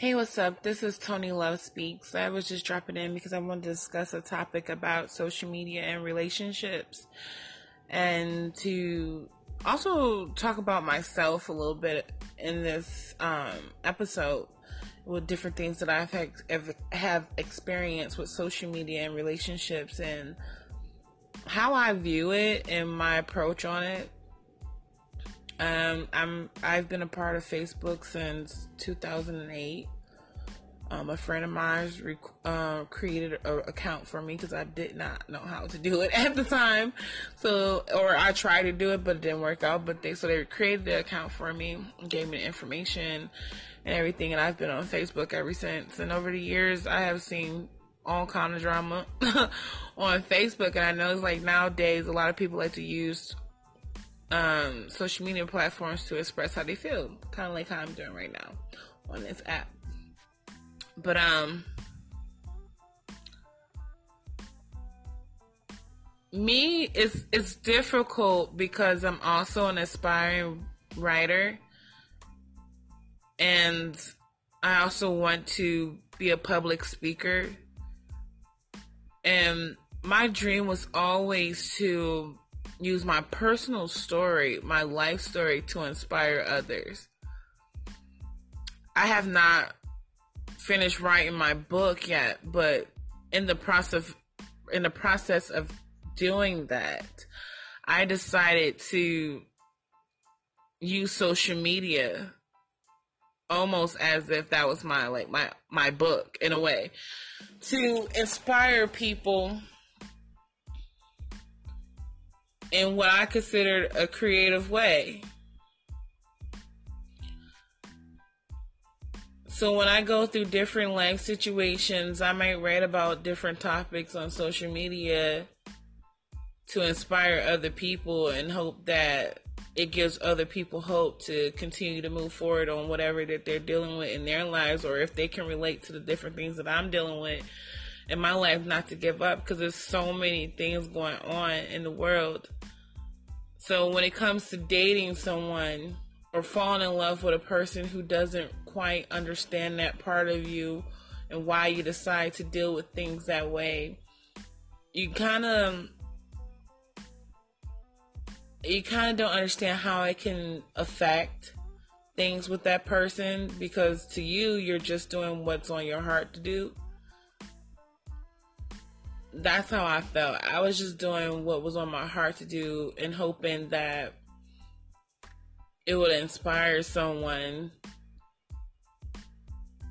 Hey, what's up? This is Tony Love Speaks. I was just dropping in because I want to discuss a topic about social media and relationships and to also talk about myself a little bit in this um, episode with different things that I've have, have experienced with social media and relationships and how I view it and my approach on it. Um, I'm I've been a part of Facebook since 2008. Um, a friend of mine rec- uh, created an account for me because I did not know how to do it at the time. So, or I tried to do it, but it didn't work out. But they so they created the account for me, gave me the information and everything, and I've been on Facebook ever since. And over the years, I have seen all kind of drama on Facebook, and I know it's like nowadays a lot of people like to use um, social media platforms to express how they feel, kind of like how I'm doing right now on this app. But um me it's it's difficult because I'm also an aspiring writer and I also want to be a public speaker. And my dream was always to use my personal story, my life story to inspire others. I have not finished writing my book yet, but in the process in the process of doing that, I decided to use social media almost as if that was my like my my book in a way to inspire people in what I considered a creative way. So when I go through different life situations, I might write about different topics on social media to inspire other people and hope that it gives other people hope to continue to move forward on whatever that they're dealing with in their lives or if they can relate to the different things that I'm dealing with in my life not to give up because there's so many things going on in the world. So when it comes to dating someone, or falling in love with a person who doesn't quite understand that part of you and why you decide to deal with things that way, you kind of you kind of don't understand how it can affect things with that person because to you you're just doing what's on your heart to do. That's how I felt. I was just doing what was on my heart to do and hoping that it would inspire someone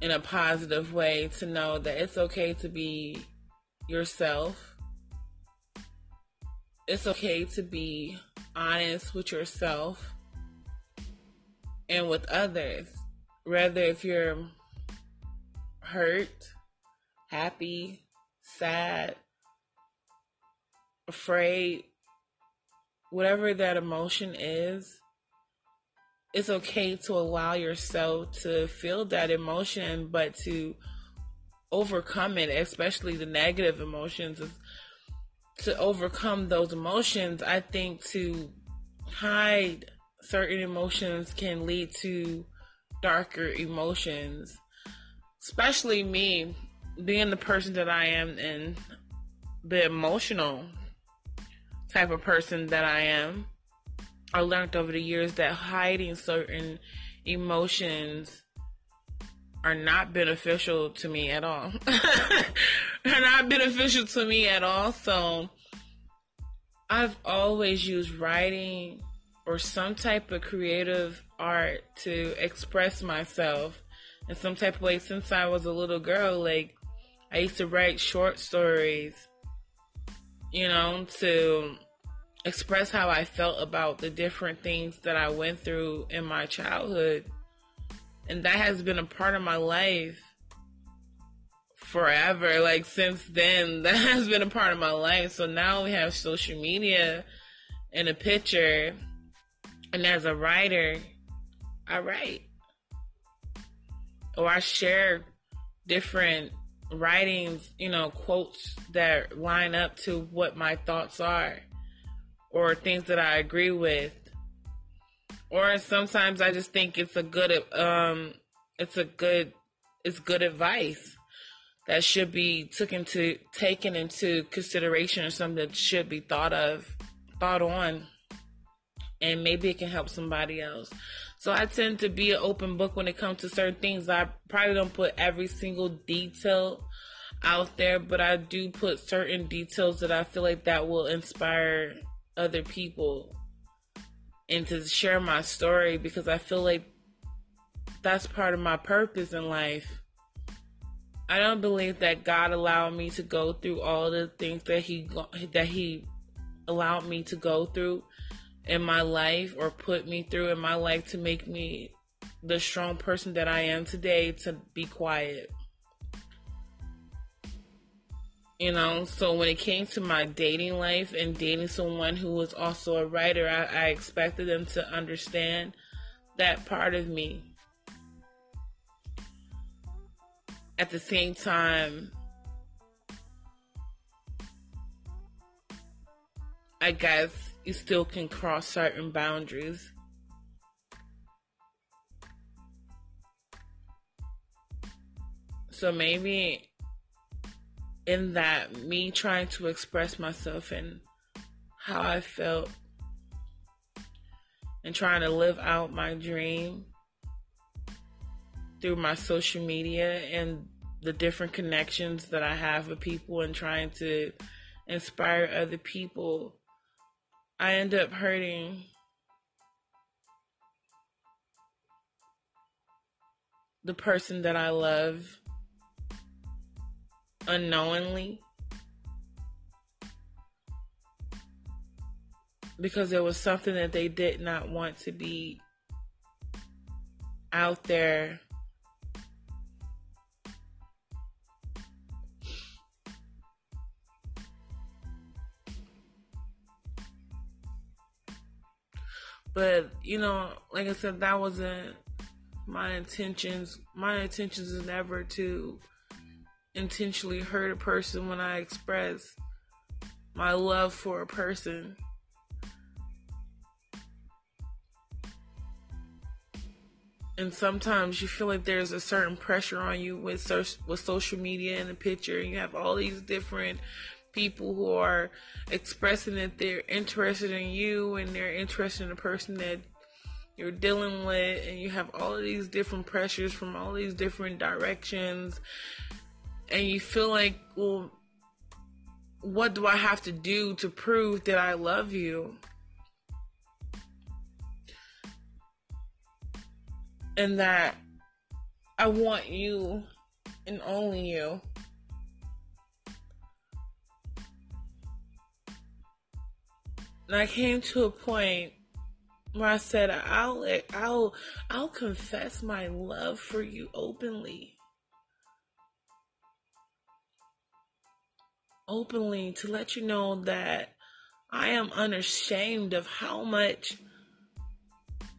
in a positive way to know that it's okay to be yourself. It's okay to be honest with yourself and with others. Whether if you're hurt, happy, sad, afraid, whatever that emotion is, it's okay to allow yourself to feel that emotion, but to overcome it, especially the negative emotions, to overcome those emotions, I think to hide certain emotions can lead to darker emotions. Especially me, being the person that I am and the emotional type of person that I am I learned over the years that hiding certain emotions are not beneficial to me at all. are not beneficial to me at all. So I've always used writing or some type of creative art to express myself in some type of way since I was a little girl. Like I used to write short stories, you know, to express how I felt about the different things that I went through in my childhood. And that has been a part of my life forever. Like since then, that has been a part of my life. So now we have social media and a picture. And as a writer, I write. Or I share different writings, you know, quotes that line up to what my thoughts are or things that I agree with. Or sometimes I just think it's a good um it's a good it's good advice that should be taken into taken into consideration or something that should be thought of, thought on, and maybe it can help somebody else. So I tend to be an open book when it comes to certain things. I probably don't put every single detail out there, but I do put certain details that I feel like that will inspire other people and to share my story because I feel like that's part of my purpose in life. I don't believe that God allowed me to go through all the things that he that he allowed me to go through in my life or put me through in my life to make me the strong person that I am today to be quiet. You know, so when it came to my dating life and dating someone who was also a writer, I, I expected them to understand that part of me. at the same time, I guess you still can cross certain boundaries. So maybe in that, me trying to express myself and how I felt and trying to live out my dream through my social media and the different connections that I have with people and trying to inspire other people, I end up hurting the person that I love unknowingly. Because there was something that they did not want to be out there But, you know, like I said, that wasn't my intentions. My intentions is never to intentionally hurt a person when I express my love for a person. And sometimes you feel like there's a certain pressure on you with with social media and the picture, and you have all these different people who are expressing that they're interested in you and they're interested in the person that you're dealing with and you have all of these different pressures from all these different directions and you feel like well what do I have to do to prove that I love you? And that I want you and only you. And I came to a point where I said, I'll, I'll, I'll confess my love for you openly. Openly to let you know that I am unashamed of how much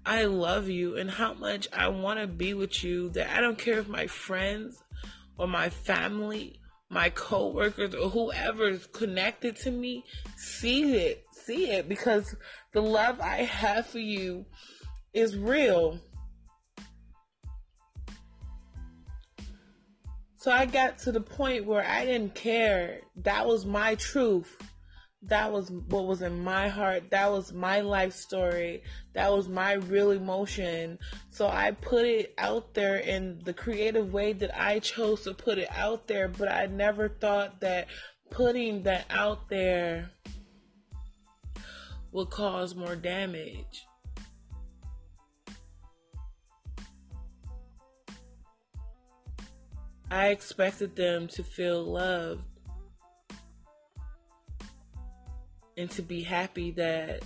I love you and how much I want to be with you. That I don't care if my friends or my family, my coworkers, or whoever is connected to me see it see it because the love I have for you is real. So I got to the point where I didn't care. That was my truth. That was what was in my heart. That was my life story. That was my real emotion. So I put it out there in the creative way that I chose to put it out there, but I never thought that putting that out there would cause more damage. I expected them to feel loved and to be happy that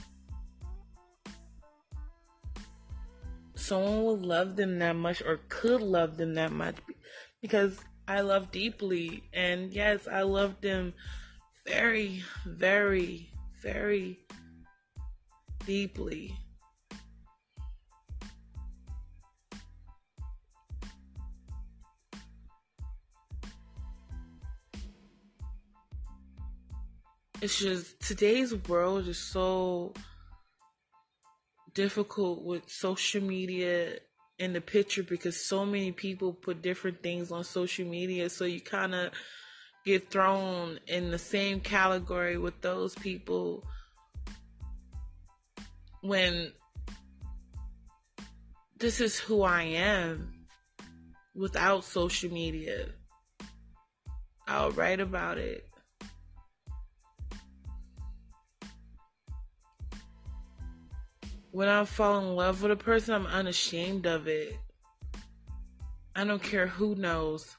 someone would love them that much or could love them that much because I love deeply. And yes, I love them very, very, very deeply. It's just today's world is so difficult with social media in the picture because so many people put different things on social media. So you kind of get thrown in the same category with those people when this is who I am without social media. I'll write about it. When I fall in love with a person, I'm unashamed of it. I don't care who knows.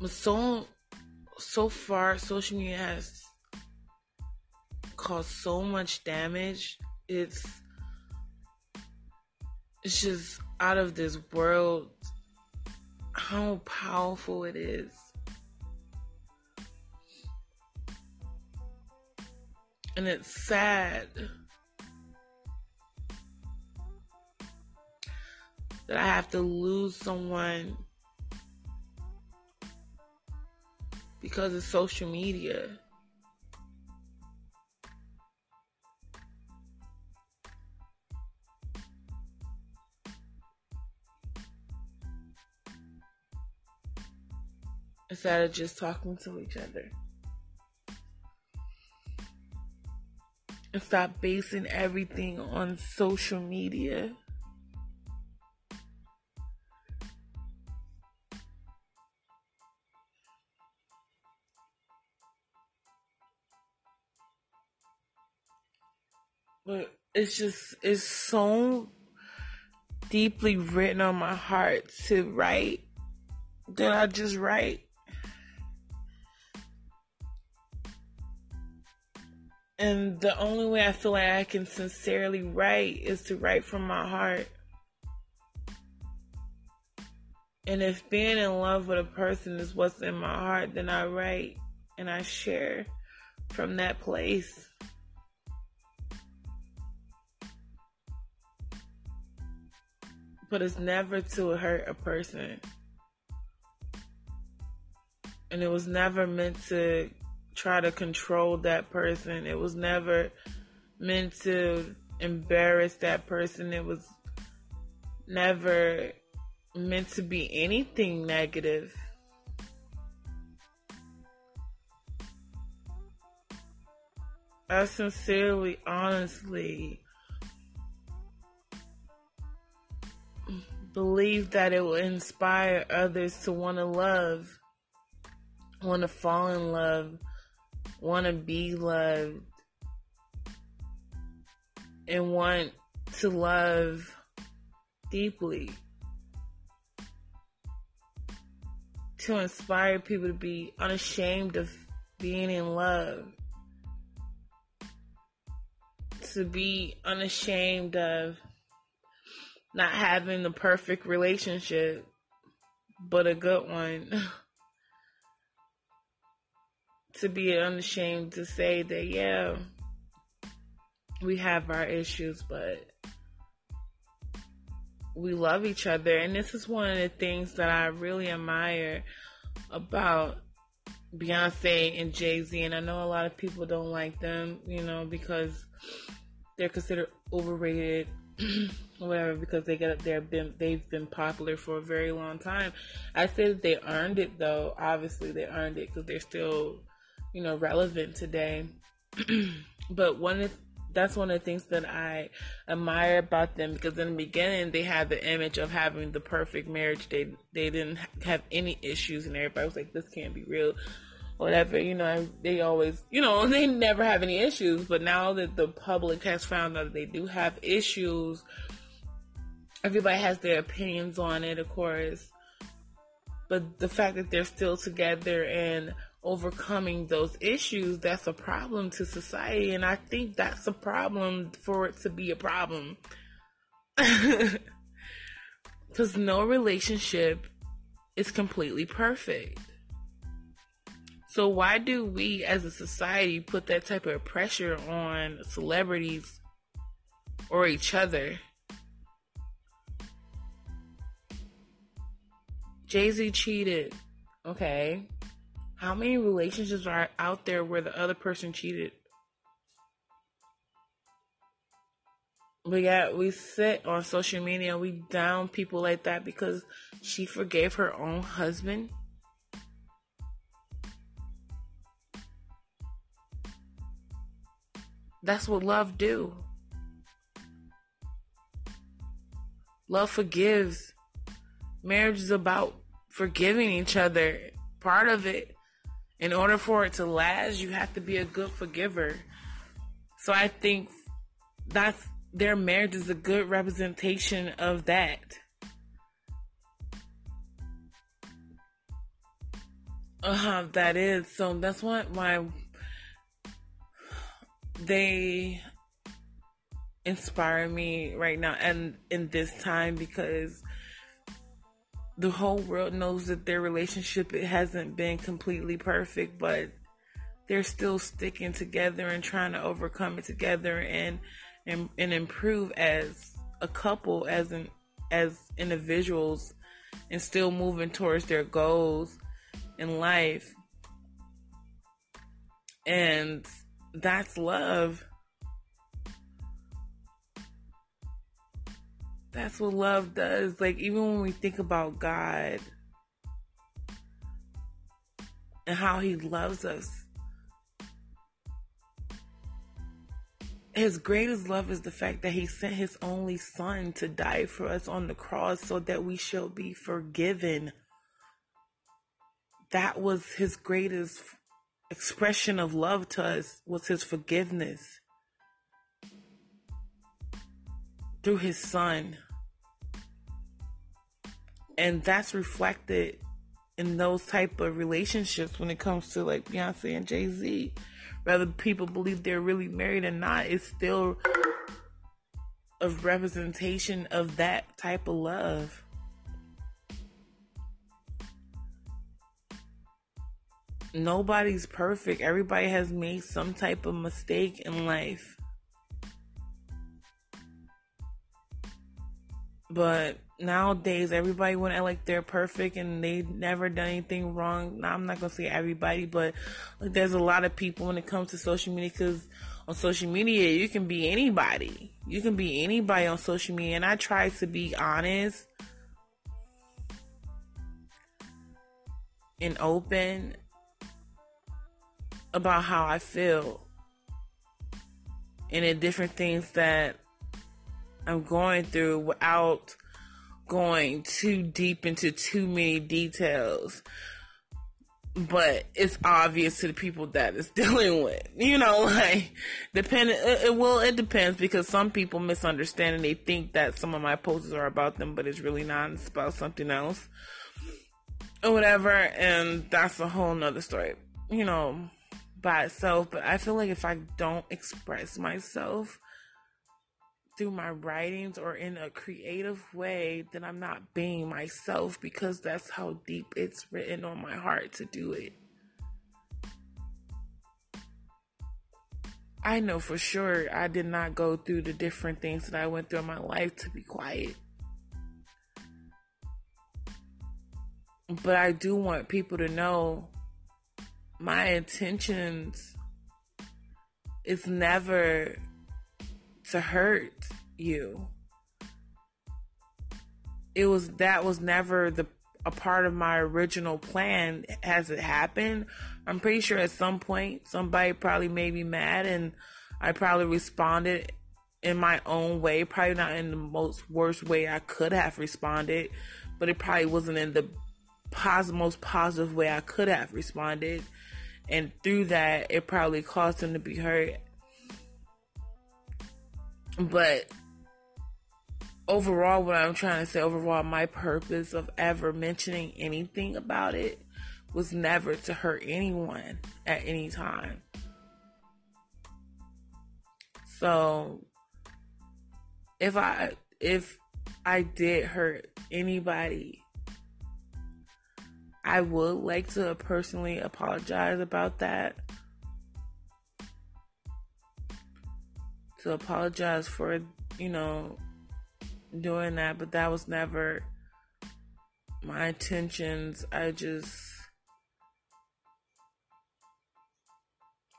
But so so far social media has caused so much damage. It's it's just out of this world how powerful it is. And it's sad that I have to lose someone because of social media. Instead of just talking to each other. And stop basing everything on social media. but it's just it's so deeply written on my heart to write that I just write. And the only way I feel like I can sincerely write is to write from my heart. And if being in love with a person is what's in my heart, then I write and I share from that place. but it's never to hurt a person. And it was never meant to try to control that person. It was never meant to embarrass that person. It was never meant to be anything negative. I sincerely, honestly believe that it will inspire others to want to love, want to fall in love, want to be loved, and want to love deeply. To inspire people to be unashamed of being in love. To be unashamed of not having the perfect relationship, but a good one. to be unashamed to say that, yeah, we have our issues, but we love each other. And this is one of the things that I really admire about Beyonce and Jay Z. And I know a lot of people don't like them, you know, because they're considered overrated whatever because they get they've been they've been popular for a very long time. I say that they earned it though. Obviously, they earned it because they're still, you know, relevant today. but one of that's one of the things that I admire about them because in the beginning they had the image of having the perfect marriage. They they didn't have any issues, and everybody was like, "This can't be real." whatever, you know, they always, you know, they never have any issues. But now that the public has found out they do have issues, everybody has their opinions on it, of course. But the fact that they're still together and overcoming those issues, that's a problem to society. And I think that's a problem for it to be a problem. Because no relationship is completely perfect. So why do we as a society put that type of pressure on celebrities or each other? Jay-Z cheated. Okay. How many relationships are out there where the other person cheated? But yeah, we sit on social media and we down people like that because she forgave her own husband. That's what love do. Love forgives. Marriage is about forgiving each other. Part of it, in order for it to last, you have to be a good forgiver. So I think that's their marriage is a good representation of that. Uh, huh, that is so. That's what why they inspire me right now and in this time because the whole world knows that their relationship it hasn't been completely perfect, but they're still sticking together and trying to overcome it together and and, and improve as a couple as an as individuals and still moving towards their goals in life. And that's love that's what love does like even when we think about god and how he loves us his greatest love is the fact that he sent his only son to die for us on the cross so that we shall be forgiven. That was his greatest expression of love to us was his forgiveness through his son. And that's reflected in those type of relationships when it comes to like Beyonce and Jay-Z whether people believe they're really married or not, it's still a representation of that type of love. Nobody's perfect. Everybody has made some type of mistake in life. But nowadays everybody want to like they're perfect and they never done anything wrong. Now, I'm not gonna say everybody, but like, there's a lot of people when it comes to social media because on social media you can be anybody. You can be anybody on social media, and I try to be honest and open about how I feel and the different things that I'm going through without going too deep into too many details but it's obvious to the people that it's dealing with. You know, like depending. It, it, it depends because some people misunderstand and they think that some of my posts are about them, but it's really not. It's about something else or whatever, and that's a whole nother story. You know, by itself. But I feel like if I don't express myself through my writings or in a creative way, then I'm not being myself because that's how deep it's written on my heart to do it. I know for sure I did not go through the different things that I went through in my life to be quiet. But I do want people to know my intentions is never to hurt you. It was that was never the a part of my original plan has it happened. I'm pretty sure at some point somebody probably made me mad and I probably responded in my own way, probably not in the most worst way I could have responded, but it probably wasn't in the pos- most positive way I could have responded. And through that, it probably caused them to be hurt but overall, what I'm trying to say, overall, my purpose of ever mentioning anything about it was never to hurt anyone at any time. So if I if I did hurt anybody, I would like to personally apologize about that. To apologize for, you know, doing that, but that was never my intentions. I just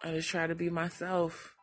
I just try to be myself.